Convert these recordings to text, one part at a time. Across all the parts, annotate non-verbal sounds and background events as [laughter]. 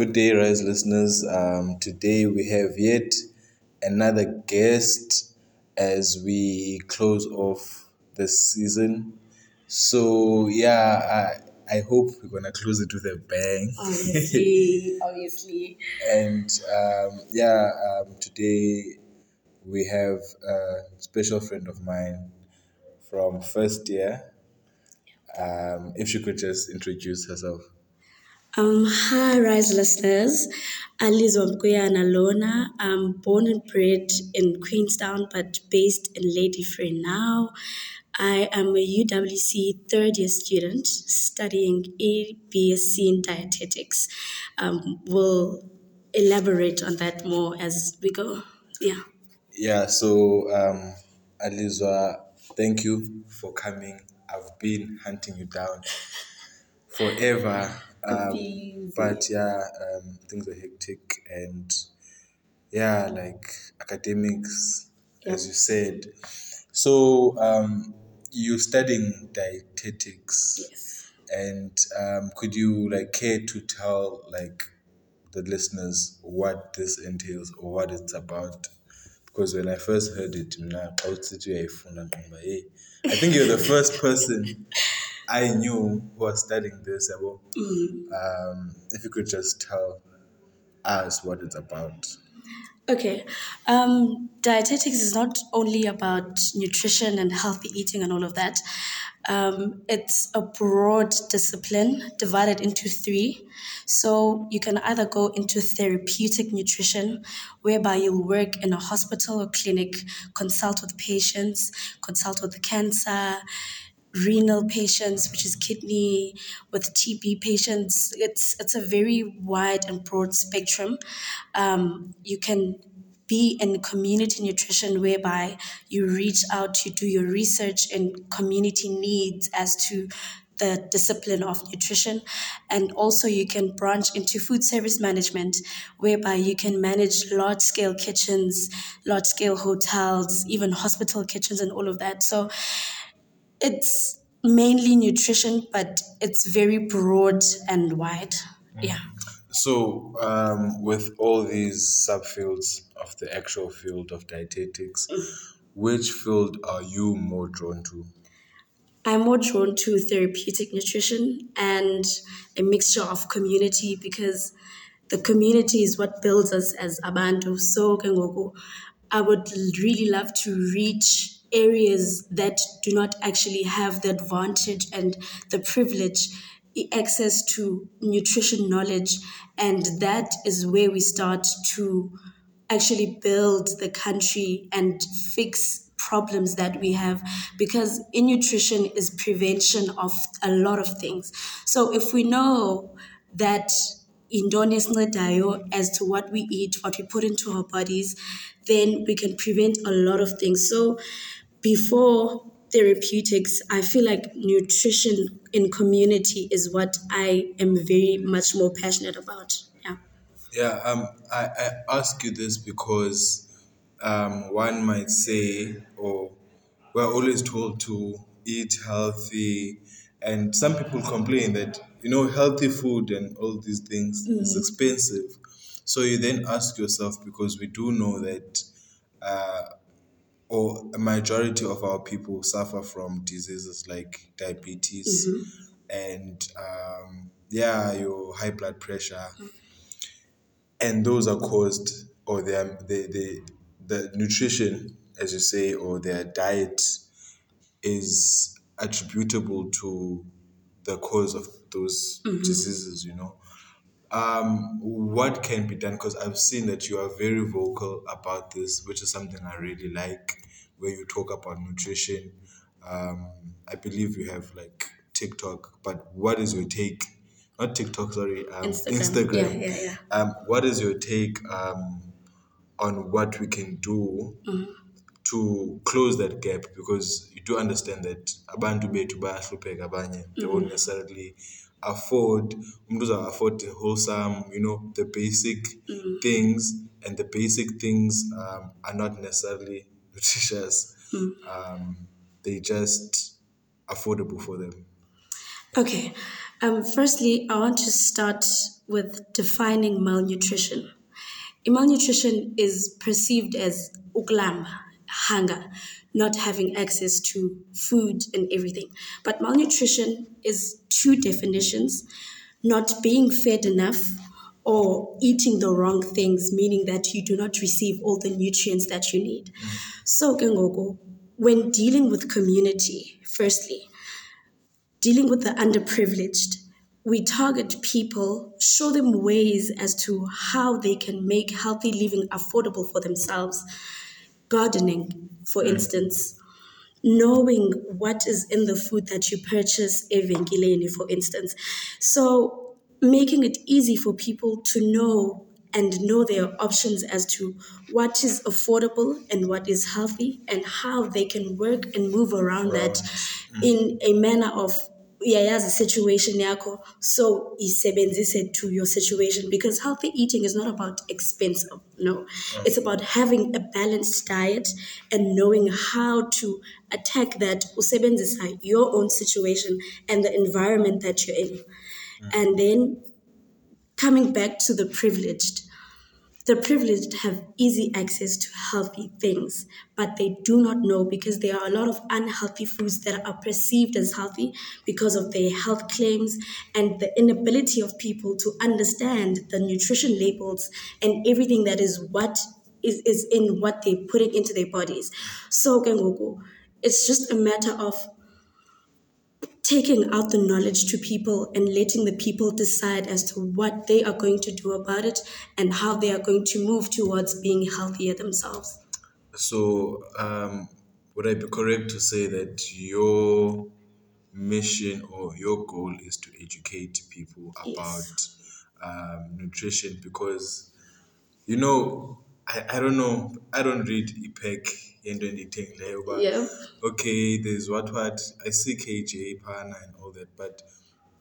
Good day, Rise listeners. Um, today we have yet another guest as we close off the season. So yeah, I I hope we're gonna close it with a bang. Obviously, [laughs] obviously. And um, yeah, um, today we have a special friend of mine from first year. Um, if she could just introduce herself. Um, hi, Rise listeners. Alizwa Mkuyana Lona. I'm born and bred in Queenstown, but based in Lady Frere now. I am a UWC third year student studying a BSc in dietetics. Um, we'll elaborate on that more as we go. Yeah. Yeah, so um, Alizwa, thank you for coming. I've been hunting you down forever. Um, but yeah, um, things are hectic and yeah, like academics, as you said. So um, you're studying dietetics, Yes. and um, could you like care to tell like the listeners what this entails or what it's about? Because when I first heard it, mna, xa utsithi uyayifunda ngqondo, hey, I think you're the first person [laughs] I knew who was studying this. yabo. Um, if you could just tell us what it's about. Okay. Um, dietetics is not only about nutrition and healthy eating and all of that. Um, it's a broad discipline divided into three. So you can either go into therapeutic nutrition, whereby you'll work in a hospital or clinic, consult with patients, consult with cancer, renal patients, which is kidney, with TB patients. It's it's a very wide and broad spectrum. Um, you can be in community nutrition whereby you reach out, you do your research in community needs as to the discipline of nutrition. And also, you can branch into food service management, whereby you can manage large scale kitchens, large scale hotels, even hospital kitchens, and all of that. So, it's mainly nutrition, but it's very broad and wide. Yeah. So, um, with all these subfields of the actual field of dietetics, which field are you more drawn to? I'm more drawn to therapeutic nutrition and a mixture of community because the community is what builds us as abantu. So, I would really love to reach areas that do not actually have the advantage and the privilege access to nutrition knowledge and that is where we start to actually build the country and fix problems that we have because in nutrition is prevention of a lot of things. So if we know that indoni esincedayo as to what we eat what we put into our bodies then we can prevent a lot of things. So before therapeutics i feel like nutrition in community is what i am very much more passionate about. Yeah. Yeah, um, I, I ask you this because um, one might say, or we're always told to eat healthy, and some people complain that you know healthy food and all these things is expensive. So you then ask yourself because we do know that, uh, or a majority of our people suffer from diseases like diabetes and um, yeah, your high blood pressure. And those are caused or their are they, they the nutrition as you say or their diet is attributable to the cause of those diseases you know um what can be done? Because i've seen that you are very vocal about this which is something i really like where you talk about nutrition. Um i believe you have like tiktok but what is your take? Not tiktok sorry um, Instagram. instagram. Yeah, yeah, yeah. um what is your take um on what we can do to close that gap? Because you do understand that abantu bethu bayahlupheka abanye they won't necessarily afford umuntu uza afford the wholesome you know the basic things and the basic things um, are not necessarily [laughs] nutritious um, they just affordable for them Okay. Um, firstly, I want to start with defining malnutrition. Malnutrition is perceived as ukulamba, hunger, not having access to food and everything. But malnutrition is two definitions not being fed enough or eating the wrong things, meaning that you do not receive all the nutrients that you need. So, ke ngoku, when dealing with community, firstly, dealing with the underprivileged, we target people, show them ways as to how they can make healthy living affordable for themselves. Gardening, for hmm. instance, knowing what is in the food that you purchase evenkileni, for instance. So making it easy for people to know and know their options as to what is affordable and what is healthy and how they can work and move around that hmm. in a manner of uyayazi situation yakho so isebenzise to your situation because healthy eating is not about expensive no. It's about having a balanced diet and knowing how to attack that usebenzisa your own situation and the environment that you're in. Mm. And then coming back to the privileged the privileged have easy access to healthy things, but they do not know because there are a lot of unhealthy foods that are perceived as healthy because of their health claims and the inability of people to understand the nutrition labels and everything that is what is, is in what they're putting into their bodies. So, ke ngoku, it's just a matter of taking out the knowledge to people and letting the people decide as to what they are going to do about it and how they are going to move towards being healthier themselves. So, um, would I be correct to say that your mission or your goal is to educate people about um, nutrition? Because, you know, I, I don't know, I don't read IPEC into anything there, but Yeah. okay, there's what what I see KJ, Pana, and all that, but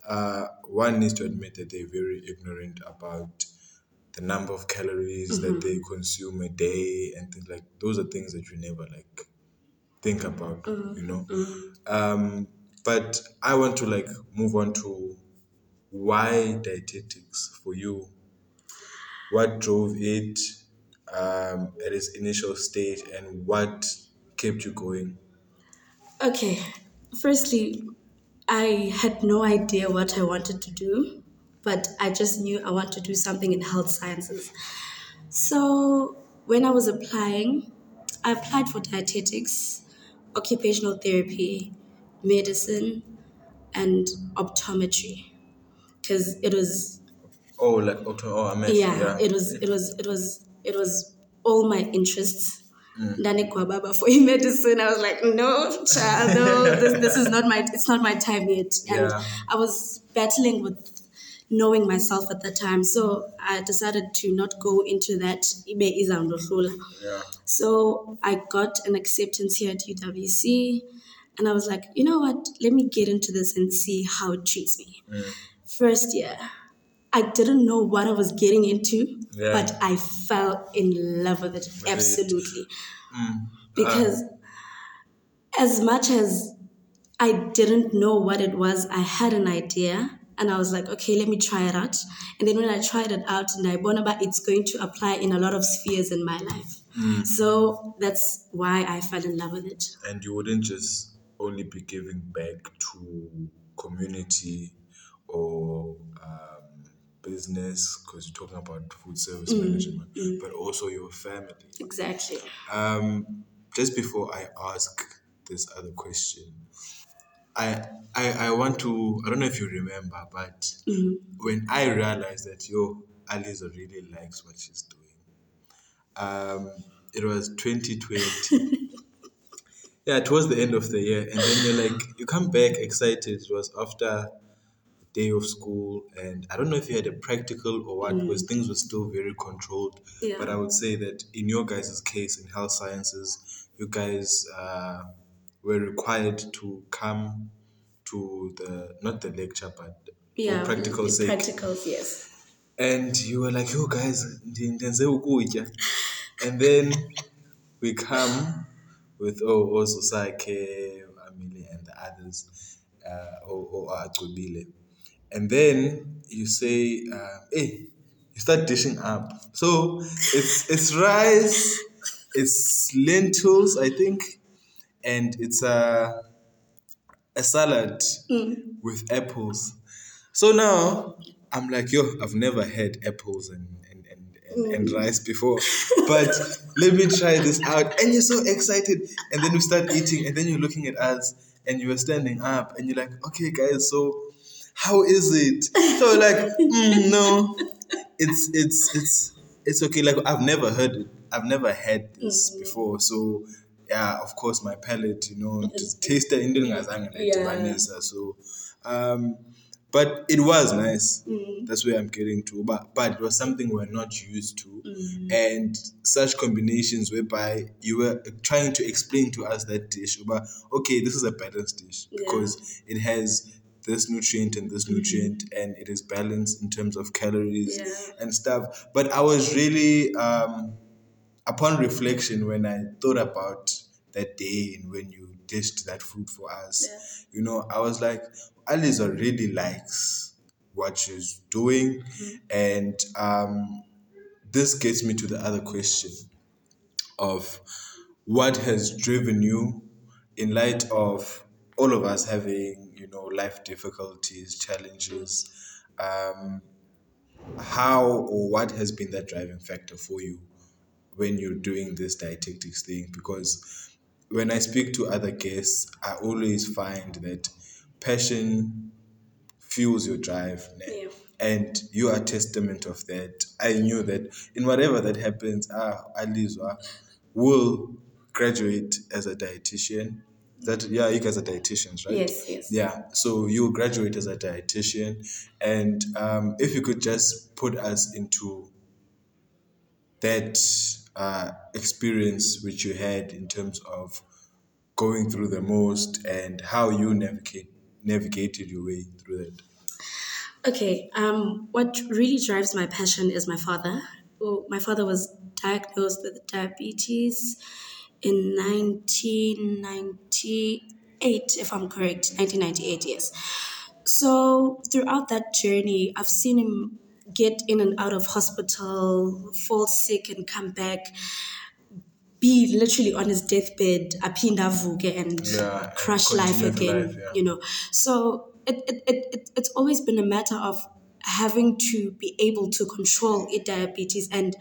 uh, one needs to admit that they're very ignorant about the number of calories that they consume a day and things like those are things that you never like think about, you know. Um, but I want to like move on to why dietetics for you. What drove it um, at its initial stage, and what kept you going? Okay, firstly, I had no idea what I wanted to do, but I just knew I want to do something in health sciences. So when I was applying, I applied for dietetics, occupational therapy, medicine, and optometry because it was Oh, like auto, oh, I meant, yeah, yeah. it was it was it was it was all my interests Mm. ndani baba for [laughs] medicine i was like no child no this, this is not my it's not my time yet and Yeah. i was battling with knowing myself at that time so i decided to not go into that Yeah. so I got an acceptance here at UWC, and I was like, you know what? Let me get into this and see how it treats me. First year, I didn't know what I was getting into, Yeah. but I fell in love with it absolutely. Mm. Because as much as I didn't know what it was, I had an idea. And I was like, okay, let me try it out. And then when I tried it out, and I bonaba, it's going to apply in a lot of spheres in my life. So that's why I fell in love with it. and you wouldn't just only be giving back to community or um, business because you're talking about food service management, but also your family. Exactly. Um, just before I ask this other question, I, I I want to I don't know if you remember, but when I realized that yo Alizwa really likes what she's doing, um, it was 2020. [laughs] yeah, towards the end of the year, and then you're like you come back excited. It was after day of school, and I don't know if you had a practical or what, because things were still very controlled. Yeah. But I would say that in your guys' case in health sciences, you guys uh, were required to come to the not the lecture, but Yeah. practical the sake. Practicals, yes. and you were like, yo guys, ndi- ndenze ukutya. And then we come with oh also Sake, Amile and the others, uh, or, or Achubile. And then you say, uh, "Hey," you start dishing up. So it's it's rice, it's lentils, I think, and it's a a salad mm. with apples. So now I'm like, yo, I've never had apples and and, and, and, and mm. rice before. But let me try this out. And you're so excited. And then we start eating, and then you're looking at us and you are standing up and you're like, okay, guys, so how is it? So like, mm, no, it's it's it's it's okay. Like I've never heard it. I've never had this before. So yeah, of course my palate, you know, just tasted into ngazange Yeah. So um but it was nice. That's where I'm getting to. But but it was something we're not used to. And such combinations whereby you were trying to explain to us that dish, but okay, this is a balanced dish because it has this nutrient and this nutrient and it is balanced in terms of calories Yeah. and stuff. But I was really um upon reflection when I thought about that day and when you dished that food for us, you know, I was like, alice already likes what she's doing. And um, this gets me to the other question of what has driven you in light of all of us having, you know, life difficulties, challenges. Um, how or what has been that driving factor for you when you're doing this dietetics thing because when I speak to other guests, I always find that passion fuels your drive. Yeah. And you are a testament of that. I knew that in whatever that happens, ah, Alizwa will graduate as a dietitian. That yeah, you guys are dietitians, right? Yes, yes. Yeah. So you graduate as a dietitian, and um, if you could just put us into that uh, experience which you had in terms of going through the most and how you navigate navigated your way through that. Okay, um, what really drives my passion is my father. Oh, my father was diagnosed with diabetes in 1998, if I'm correct, 1998, yes. So throughout that journey, I've seen him get in and out of hospital, fall sick and come back, be literally on his deathbed, apinda vuke and Yeah, and crush life again, life, yeah. you know. So it, it, it, it, it's always been a matter of having to be able to control it diabetes and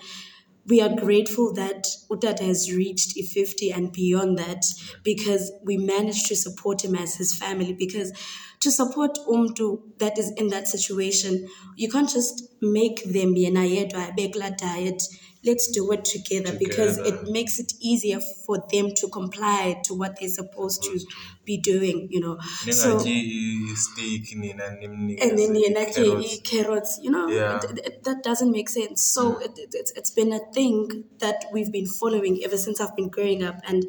we are grateful that Utat has reached E50 and beyond that because we managed to support him as his family. Because to support Umtu that is in that situation, you can't just make them yena yedwa begla diet. Let's do it together, because it makes it easier for them to comply to what they're supposed to be doing, you know. So steak and then yena ke carrots. carrots you know Yeah. it, it, that doesn't make sense so it, it, it's, it's been a thing that we've been following ever since i've been growing up and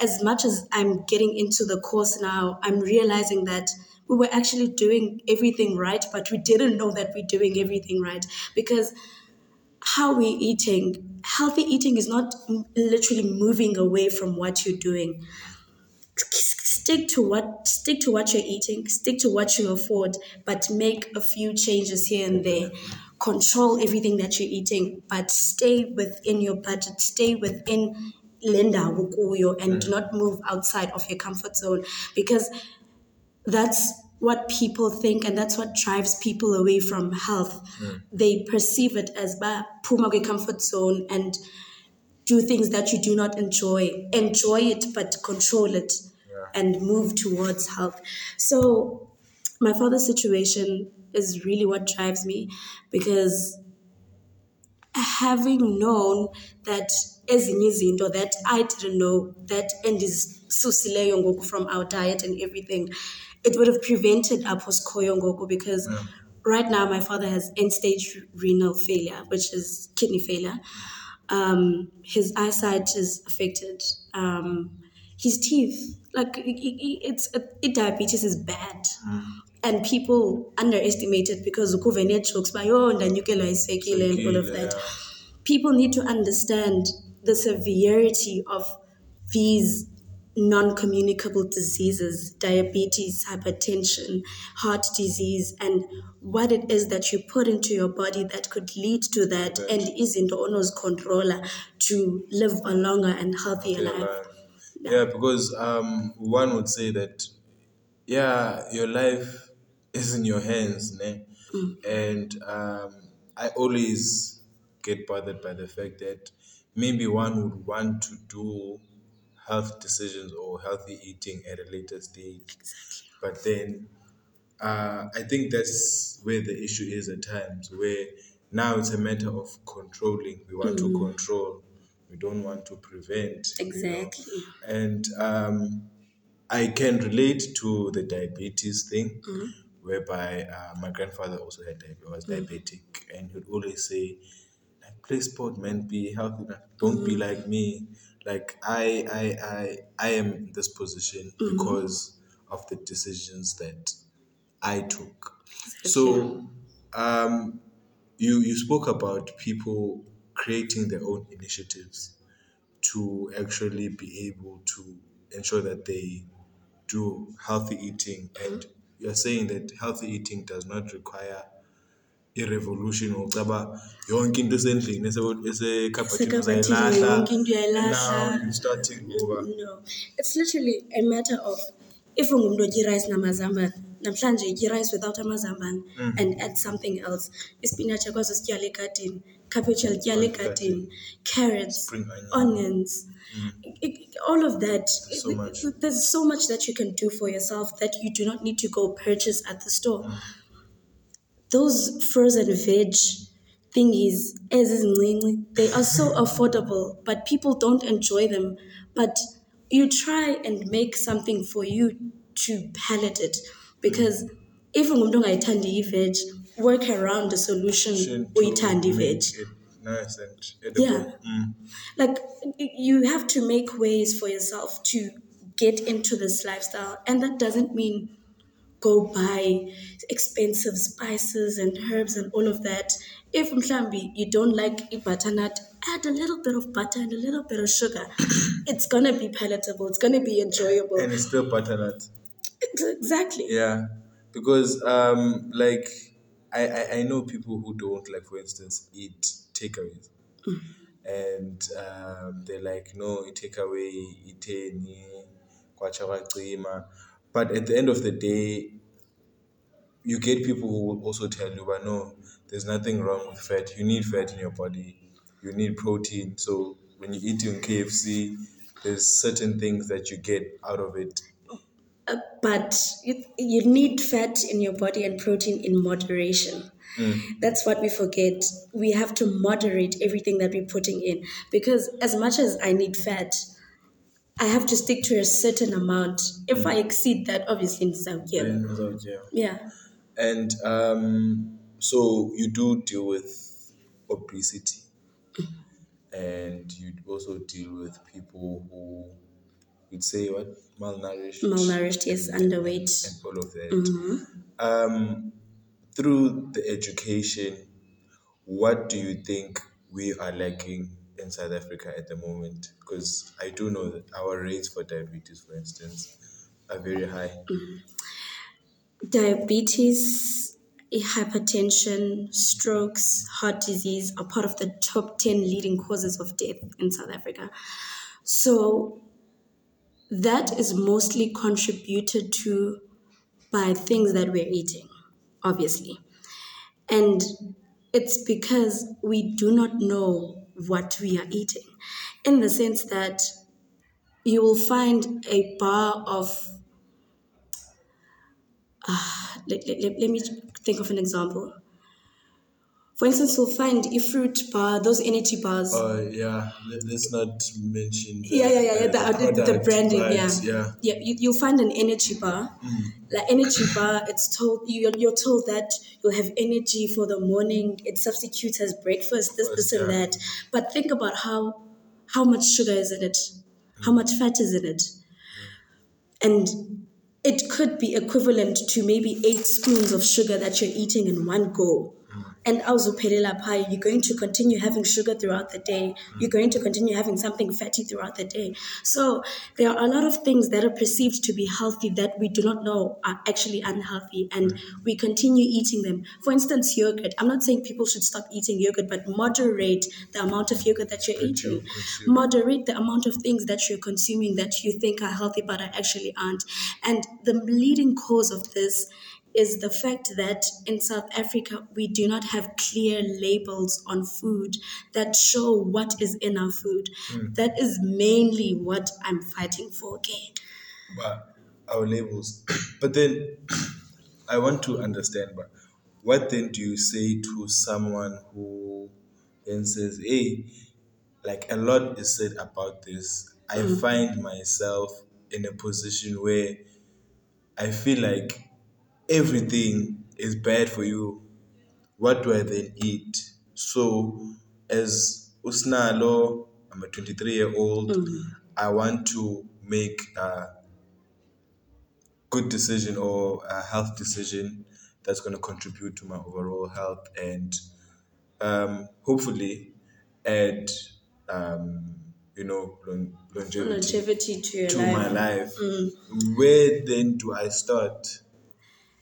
as much as i'm getting into the course now i'm realizing that we were actually doing everything right but we didn't know that we're doing everything right. Because how we're eating healthy eating is not literally moving away from what you're doing. Stick to what stick to what you're eating stick to what you afford but make a few changes here and there. Control everything that you're eating but stay within your budget stay within lenda ukuyo and mm. do not move outside of your comfort zone. Because that's what people think and that's what drives people away from health mm. they perceive it as ba phuma comfort zone and do things that you do not enjoy. Enjoy it, but control it and move towards health. So, my father's situation is really what drives me because having known that ezinye izinto that I didn't know that endizisusileyo ngoku from our diet and everything, it would have prevented apho sikhoyo ngoku because right now my father has end-stage renal failure, which is kidney failure. Um, his eyesight is affected. Um, his teeth, like it, it, it's it, diabetes is bad. And people underestimate it because ukuvene jokes by oh ndanyukelwa isekile and all of that people need to understand the severity of these non communicable diseases, diabetes, hypertension, heart disease, and what it is that you put into your body that could lead to that and is in the owner's controller to live a longer and healthier Yeah, life. man. Yeah, because um, one would say that, yeah, your life is in your hands, ne? and um, I always get bothered by the fact that maybe one would want to do health decisions or healthy eating at a later stage, but then uh, I think that's where the issue is at times, where now it's a matter of controlling. We want to control. We don't want to prevent. you know. Exactly. And um, I can relate to the diabetes thing, whereby uh, my grandfather also had diabetes, was diabetic, and he'd always say, like, play sport, man, be healthy, don't be like me. Like I, I, I, I am in this position because of the decisions that I took. So, um, you you spoke about people creating their own initiatives to actually be able to ensure that they do healthy eating, and you're saying that healthy eating does not require a revolution or caba yonke into esendlini ese- esekhabhathini uzayilahla, yonke into now uyayilahla. you're starting over. No, it's literally a matter of if ungumntu otya rice namazambane namhlanje itya rice without amazambane mm. and add something else. Ispinatshi akwazi usityala egadini cabbage alityala egadini carrots onions. Mm. I- I- all of that. So much. there's so much that you can do for yourself that you do not need to go purchase at the store mm. Those frozen veg thingies they are so affordable but people don't enjoy them but you try and make something for you to palate it because if ungumntu ongayithandi i-veg work around the solution To uyithanda i-veg Nice and edible. Yeah. Mm. like you have to make ways for yourself to get into this lifestyle and that doesn't mean go buy expensive spices and herbs and all of that. If mhlambi you don't like a butternut add a little bit of butter and a little bit of sugar. [coughs] It's gonna be palatable it's gonna be enjoyable. And it's still butternut. Ex- exactly. Yeah, because um, like I, I I know people who don't like, for instance, eat takeaways, and um, they're like, no, takeaway, iteni, kwacha kwacima. But at the end of the day, you get people who will also tell you, but no, there's nothing wrong with fat. You need fat in your body. You need protein. So when you eat in KFC, there's certain things that you get out of it Uh, but you, you need fat in your body and protein in moderation. That's what we forget. We have to moderate everything that we're putting in because as much as I need fat, I have to stick to a certain amount. If I exceed that, obviously, it's out yeah. Yeah. And um, so you do deal with obesity, and you also deal with people who you'd say what malnourished, Malnourished, yes, underweight. and all of that. Um, through the education, what do you think we are lacking in South Africa at the moment? Because I do know that our rates for diabetes, for instance, are very high. Diabetes, hypertension, strokes, heart disease are part of the top 10 leading causes of death in South Africa. So that is mostly contributed to by things that we're eating, obviously. And it's because we do not know what we are eating, in the sense that you will find a bar of let, let, let, let me think of an example. For instance, you'll find a fruit bar, those energy bars. Uh, yeah, let, let's not mention. The, yeah, yeah, yeah, yeah. The, uh, the, the, branding, yeah. yeah. Yeah, you, you'll find an energy bar. Like energy bar, it's told you're, you're told that you'll have energy for the morning. It substitutes as breakfast, this, this, and yeah. that. But think about how how much sugar is in it, how much fat is in it, and it could be equivalent to maybe eight spoons of sugar that you're eating in one go. And awuzuphelela phaa, you're going to continue having sugar throughout the day. You're going to continue having something fatty throughout the day. So there are a lot of things that are perceived to be healthy that we do not know are actually unhealthy, and we continue eating them. For instance, yogurt. I'm not saying people should stop eating yogurt, but moderate the amount of yogurt that you're eating. Moderate the amount of things that you're consuming that you think are healthy but are actually aren't. And the leading cause of this is the fact that in South Africa we do not have clear labels on food that show what is in our food. Hmm. That is mainly what I'm fighting for. Okay. but our labels. [coughs] but then [coughs] I want to understand, but what then do you say to someone who then says, hey, like a lot is said about this. I hmm. find myself in a position where I feel like everything is bad for you. What do I then eat? So, as Usnalo, I'm a 23 year old, I want to make a good decision or a health decision that's going to contribute to my overall health and um, hopefully add, um, you know, longevity Longevity to to life. my life. Where then do I start?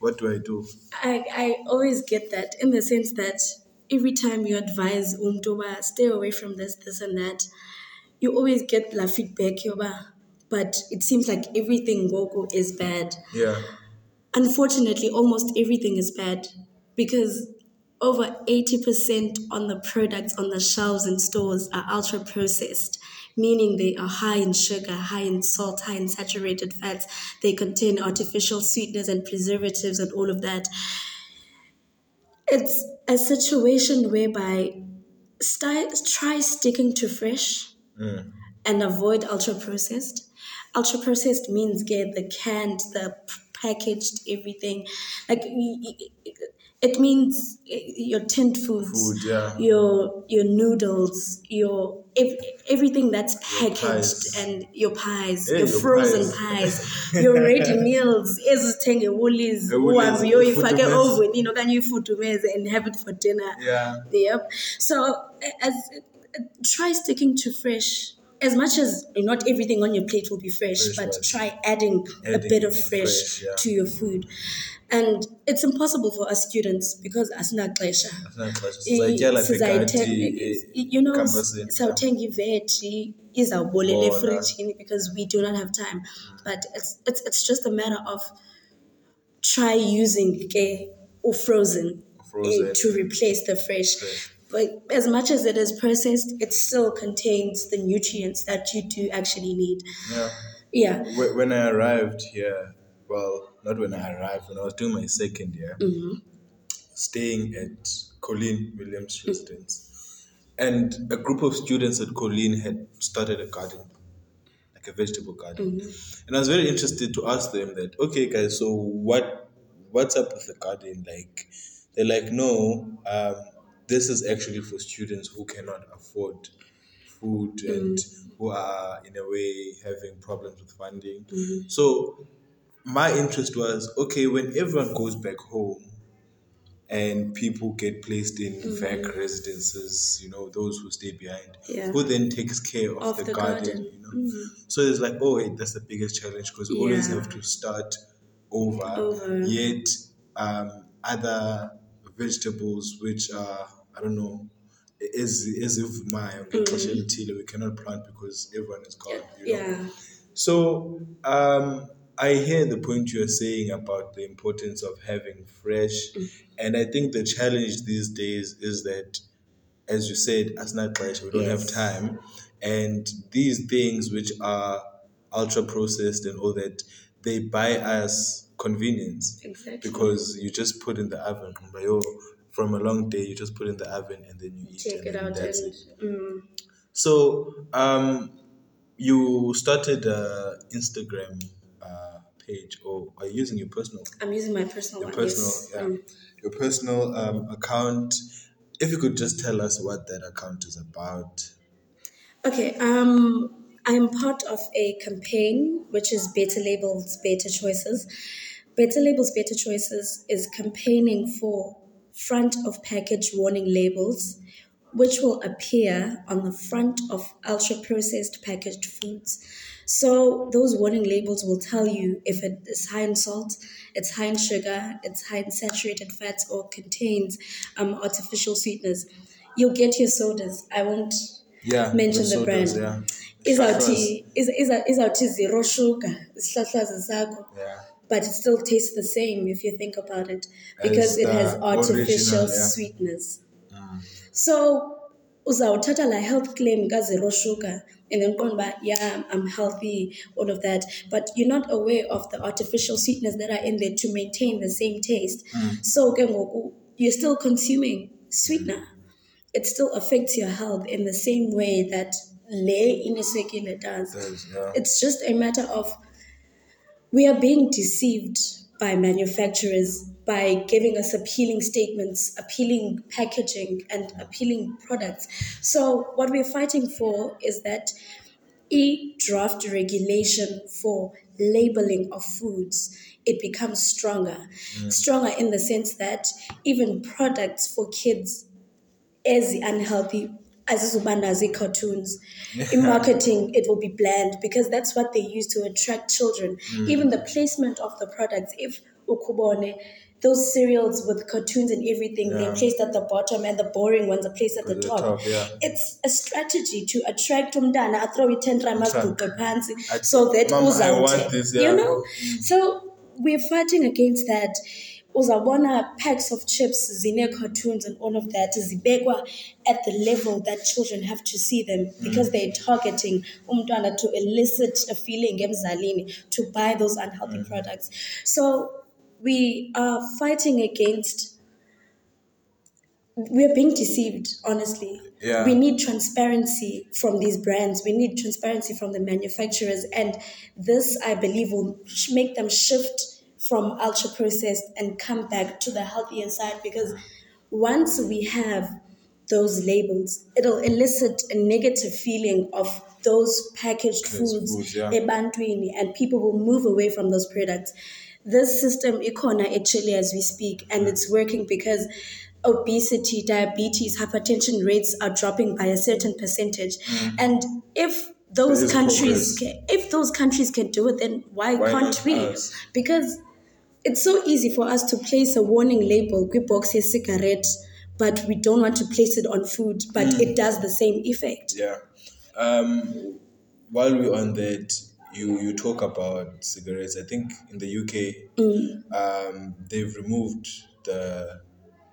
What do I do? I, I always get that in the sense that every time you advise umtoba stay away from this, this and that, you always get la feedback yoba. But it seems like everything Gogo is bad. Yeah. Unfortunately, almost everything is bad because over 80% on the products on the shelves in stores are ultra processed, meaning they are high in sugar, high in salt, high in saturated fats. They contain artificial sweeteners and preservatives and all of that. It's a situation whereby start, try sticking to fresh mm. and avoid ultra processed. Ultra processed means get the canned, the packaged, everything. Like it means eh, your tinned foods, Food, yeah. your your noodles, your ev- everything that's packaged, pies. and your pies, Hey, your your frozen pies. pies, [laughs] your ready meals. ezithenge woolies, uhambe uyoyifaka ufudumeze. oven, okanye uyifudumeze and have it for dinner. Yeah. Yep. So eh, as eh, try sticking to fresh. As much as not everything on your plate will be fresh, Fresh, but right. try adding, a bit of fresh, fresh, yeah. to your food. And it's impossible for us students because Sizayithenga- phekati, you know sawuthenga iveji izawubolela Bona. efrijini because we do not have time but it's, it's, it's just a matter of try using ke frozen eh, Frozen. to replace the fresh. Fresh. But as much as it is processed, it still contains the nutrients that you do actually need. Yeah. Yeah. When I arrived here, well, not when I arrived, when I was doing my second year, mm-hmm. staying at Coline Williams mm. residence, and a group of students at Coline had started a garden, like a vegetable garden, mm-hmm. and I was very interested to ask them that, okay, guys, so what, what's up with the garden? Like, they're like, no, um, this is actually for students who cannot afford food mm-hmm. and who are in a way having problems with funding. Mm-hmm. So my interest was okay when everyone goes back home and people get placed in mm-hmm. VAC residences, you know, those who stay behind, Yeah. who then takes care of, Of the, the garden, garden. you know. So it's like, oh, wait, that's the biggest challenge because we always Yeah. have to start over. Over. Yet, um, other vegetables which are, I don't know, as as if my we cannot plant because everyone is gone. You know? Yeah. So um, I hear the point you're saying about the importance of having fresh, and I think the challenge these days is that, as you said, as not clash, we don't have time, and these things which are ultra processed and all that, they buy us convenience Exactly. because you just put in the oven. From a long day, you just put in the oven and then you eat. Take and it out that's and it. mm, So, um, you started a Instagram uh, page, or are you using your personal, I'm using my personal your one. personal, yes. yeah, Mm. your personal um, account? If you could just tell us what that account is about. Okay, um, I'm part of a campaign which is Better Labels, Better Choices. Better Labels, Better Choices is campaigning for front of package warning labels, which will appear on the front of ultra processed packaged foods. So those warning labels will tell you if it is high in salt, it's high in sugar, it's high in saturated fats, or contains um, artificial sweeteners. You'll get your sodas. I won't Yeah. mention the, sodas, brand. Yeah. Izawuthi iza- iza- izawuthi zero sugar, isihlahlazi sakho. Yeah. But it still tastes the same if you think about it, because it has artificial original, yeah. Mm. sweetness. So uzawuthatha la health claim ka-zero sugar and then qonda back, yeah i'm healthy all of that. But you're not aware of the artificial sweetness that are in there to maintain the same taste. Mm. So ke ngoku you're still consuming sweetener. Mm. It still affects your health in the same way that le ineswekile does. Does, yeah. it's just a matter of we are being deceived by manufacturers by giving us appealing statements, appealing packaging, and appealing products. So, what we're fighting for is that e draft regulation for labeling of foods it becomes stronger mm. stronger in the sense that even products for kids as unhealthy as nazi cartoons. [laughs] In marketing it will be bland because that's what they use to attract children. Mm. Even the placement of the products if ukubone those cereals with cartoons and everything they're placed at the bottom and the boring ones are placed at the, the top. top, yeah. it's a strategy to attract umntana athrow i-10 rand aziguqe phantsi I- so that Mama, I uzawuthi- want this, yeah. you know? So we're fighting against that uzawubona packs of chips zine-cartoons and all of that zibekwa at the level that children have to see them mm. because they're targeting umntwana to elicit a feeling emzalini to buy those unhealthy mm-hmm. products. So we are fighting against we're being deceived honestly. Yeah. we need transparency from these brands. We need transparency from the manufacturers and this i believe will make them shift from ultra processed and come back to the healthier side because once we have those labels it'll elicit a negative feeling of those packaged foods foods, yeah. and people will move away from those products. This system ikona actually as we speak and it's working because obesity diabetes hypertension rates are dropping by a certain percentage. Mm. And if those countries can, if those countries can do it then why, Why can't we? us? because it's so easy for us to place a warning label box a cigarette but we don't want to place it on food but Mm. it does the same effect Yeah. Um, while we're on that, you, you talk about cigarettes. I think in the UK, um, they've removed the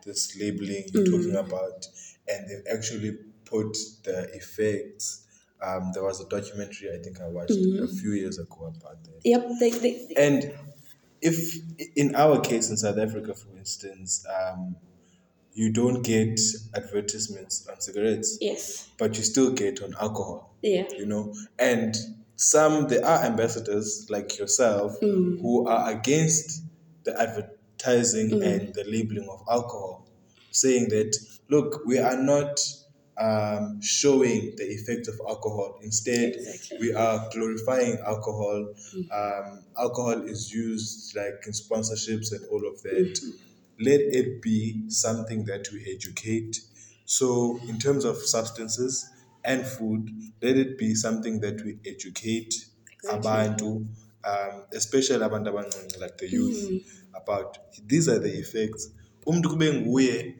this labeling you're talking about, and they've actually put the effects. Um, there was a documentary I think I watched a few years ago about that. yep they, they, And if in our case in South Africa, for instance, um, you don't get advertisements on cigarettes, yes. but you still get on alcohol. yeah. You know, and some there are ambassadors like yourself who are against the advertising and the labeling of alcohol, saying that look, we are not um, showing the effects of alcohol. Instead, Exactly. we are glorifying alcohol. Um, alcohol is used like in sponsorships and all of that. Let it be something that we educate. So, in terms of substances and food, let it be something that we educate Exactly. abantu, um, especially abantu like the youth, about these are the effects. Umntu kube nguye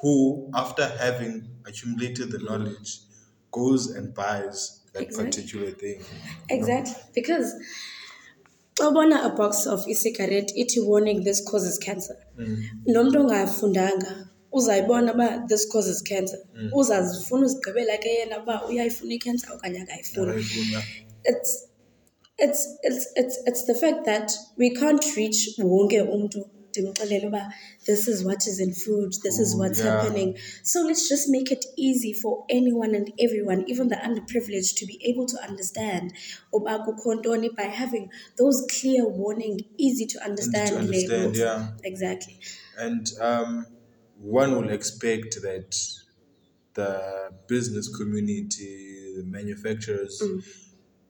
who, after having accumulated the knowledge, goes and buys that Exactly. particular thing. Exactly. Because xa ubona a box of e-cigarette ithi warning this causes cancer. Mm. Lo mntu ongafundanga uzayibona uba this causes cancer. Mm. Uzazifuna uzigqibela ke yena uba uyayifuna i-cancer okanye akayifuni. It's it's it's it's it's the fact that we can't reach wonke umntu ndimxelele uba this is what is in food, this is what's yeah. happening. So let's just make it easy for anyone and everyone, even the underprivileged, to be able to understand uba kukho ntoni by having those clear warning, easy to understand, understand, labels. yeah. Exactly. And um, one will expect that the business community, the manufacturers,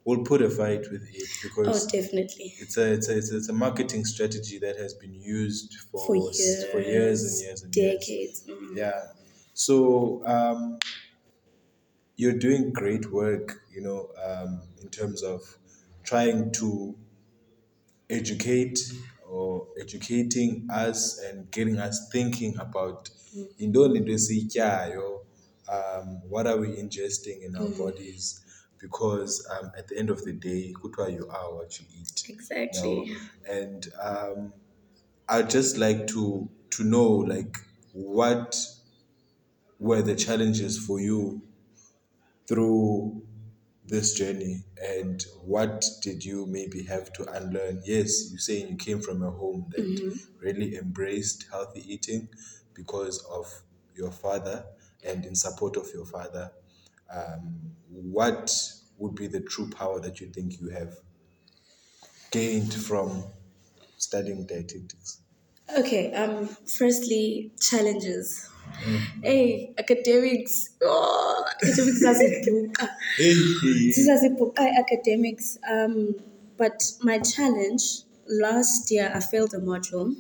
will put a fight with it Oh, because definitely. it's a, it's a it's a it's a marketing strategy that has been used for For years, for years and years and years. decades. Mm. Yeah. So um, you're doing great work, you know, um, in terms of trying to educate or educating us and getting us thinking about esiyityayo, um, what are we ingesting in our bodies because um, at the end of the day kuthiwa you are what you eat Exactly. you know? and um, i'd just like to to know like what were the challenges for you through this journey and what did you maybe have to unlearn yes you're saying you came from a home that really embraced healthy eating because of your father and in support of your father um, what would be the true power that you think you have gained from studying dietetics Okay, um, firstly, challenges. Hey, academics. Oh, academics zazibhuqa. Zazibhuqa academics. Um, but my challenge last year, I failed a module,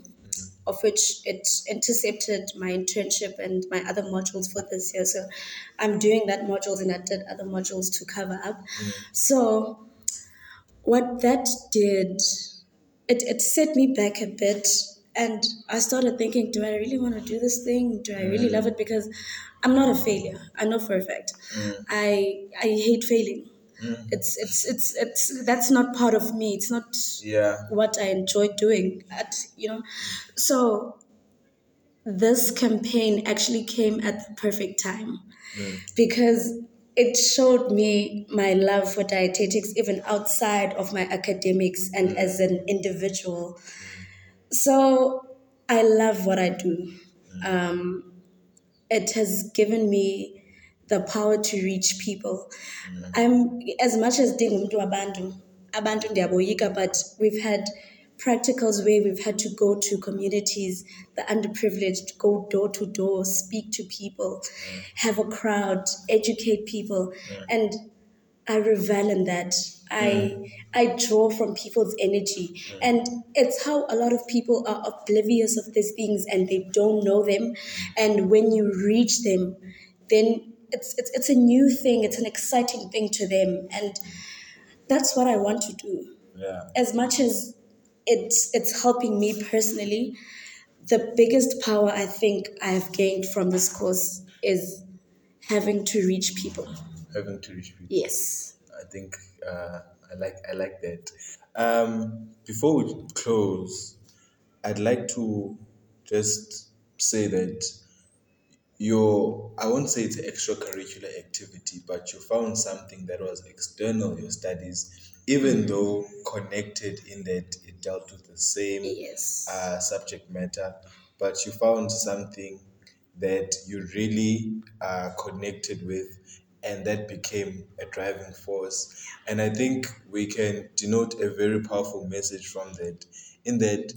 of which it intercepted my internship and my other modules for this year. So I'm doing that modules and I did other modules to cover up. Mm. So what that did, it, it set me back a bit. And I started thinking, do I really want to do this thing? Do I really mm. love it? Because I'm not a failure. I know for a fact. Mm. I I hate failing. Mm. It's it's it's it's that's not part of me. It's not yeah what I enjoy doing. At you know, so this campaign actually came at the perfect time mm. because it showed me my love for dietetics even outside of my academics and mm. as an individual. So I love what I do. Um, it has given me the power to reach people. Mm. I'm as much as dingumuntu abantu, abantu ndiyaboyika, but we've had practicals where we've had to go to communities, the underprivileged, go door to door, speak to people, mm. have a crowd, educate people, mm. and I revel in that. I I draw from people's energy, and it's how a lot of people are oblivious of these things and they don't know them. And when you reach them, then it's it's it's a new thing. It's an exciting thing to them, and that's what I want to do. yeah As much as it's it's helping me personally, the biggest power I think I've gained from this course is having to reach people. having to reach people Yes. I think uh, I like I like that. Um, before we close, I'd like to just say that your I won't say it's extracurricular activity, but you found something that was external your studies, even though connected in that it dealt with the same Yes. uh, subject matter, but you found something that you really uh, connected with, and that became a driving force. And I think we can denote a very powerful message from that. In that,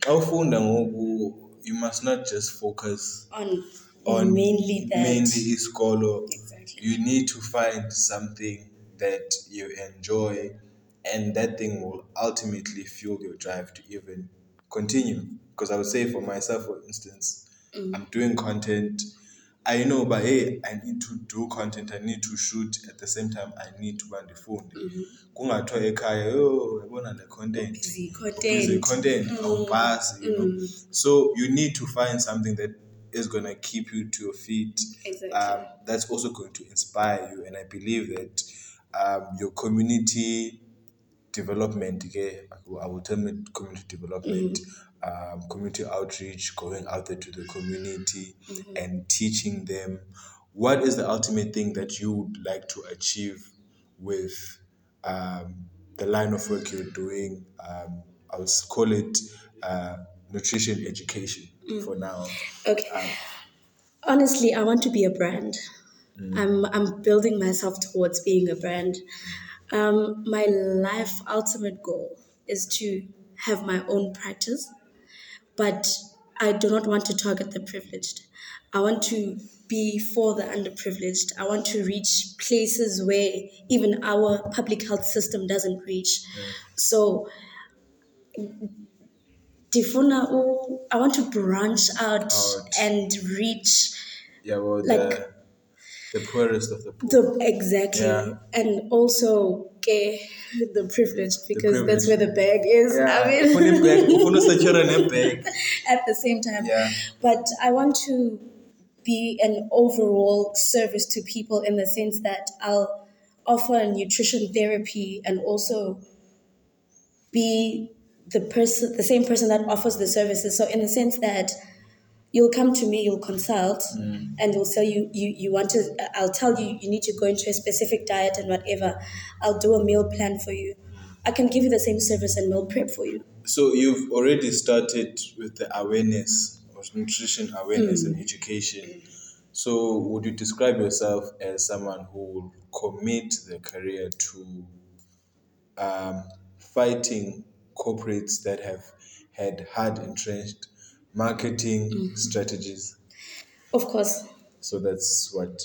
xa ufunda ngoku, you must not just focus on, on mainly that. mainly iskolo. Exactly. You need to find something that you enjoy, and that thing will ultimately fuel your drive to even continue. Because I would say for myself, for instance, mm. I'm doing content. I know, but hey, I need to do content. I need to shoot at the same time. I need to run the phone. Mm-hmm. Kungathiwa ekhaya, yo, yabona le content. Busy Busy content. content, mm. awupasi, you know. Mm. So you need to find something that is gonna keep you to your feet. Exactly. Um, that's also going to inspire you, and I believe that um, your community development, okay, I will term it community development, um, community outreach, going out there to the community and teaching them. What is the ultimate thing that you would like to achieve with um, the line of work you're doing? Um, I would call it uh, nutrition education for mm. now. Okay. Um, Honestly, I want to be a brand. Mm. I'm I'm building myself towards being a brand. Um, my life ultimate goal is to have my own practice, but I do not want to target the privileged. I want to be for the underprivileged. I want to reach places where even our public health system doesn't reach. Mm. So Difuna, u- oh, I want to branch out, Out. and reach Yeah, well, Like- the, the poorest of the poor. the exactly Yeah. and also ke, the privileged because that's where the bag is. yeah, I mean ufuna ibag, ufuna usatshura nebag. at the same time. Yeah. But I want to be an overall service to people in the sense that I'll offer nutrition therapy and also be the person the same person that offers the services. So in the sense that you'll come to me, you'll consult and you'll tell you, you you want to I'll tell you you need to go into a specific diet and whatever. I'll do a meal plan for you. I can give you the same service and meal prep for you. So you've already started with the awareness of nutrition awareness and education. So would you describe yourself as someone who will commit their career to um, fighting corporates that have had hard entrenched marketing strategies? Of course. So that's what.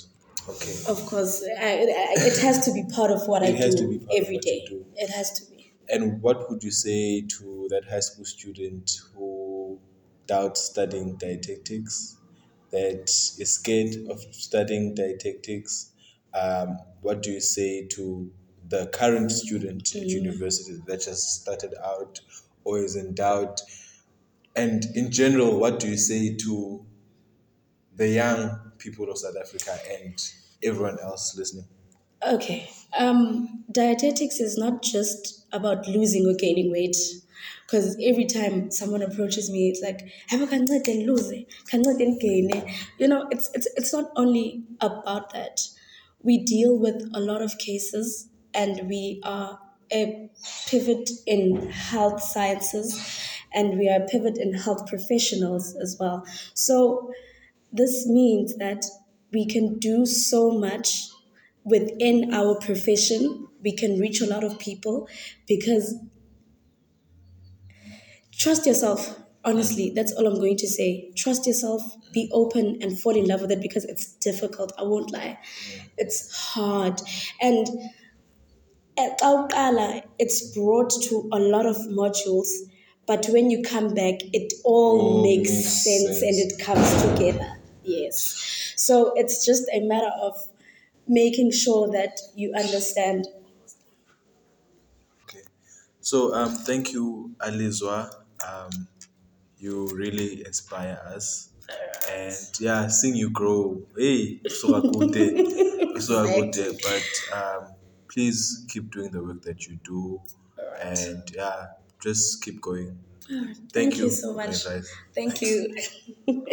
Okay. Of course, I, I, it has to be part of what I It has to do be part of every you do. It has to be. And what would you say to that high school student who doubts studying dietetics, that is scared of studying dietetics? Um, what do you say to the current student at university that just started out or is in doubt? And in general, what do you say to the young people of South Africa and everyone else listening? Okay. Um, dietetics is not just about losing or gaining weight. Because every time someone approaches me, it's like, "Have can and lose, can and gain." You know, it's it's it's not only about that. We deal with a lot of cases, and we are a pivot in health sciences, and we are a pivot in health professionals as well. So this means that we can do so much within our profession. We can reach a lot of people because trust yourself. Honestly, that's all I'm going to say. Trust yourself, be open, and fall in love with it because it's difficult. I won't lie. It's hard. And at Kaukala, it's brought to a lot of modules, but when you come back, it all makes makes sense, sense. and it comes together. Yes. So it's just a matter of making sure that you understand. Okay. So um, thank you, Alizwa. Um, you really inspire us. And yeah, seeing you grow. Hey, so good so good But um, please keep doing the work that you do. And yeah, just keep going. Thank, you, you so much. advice. Thank you. [laughs]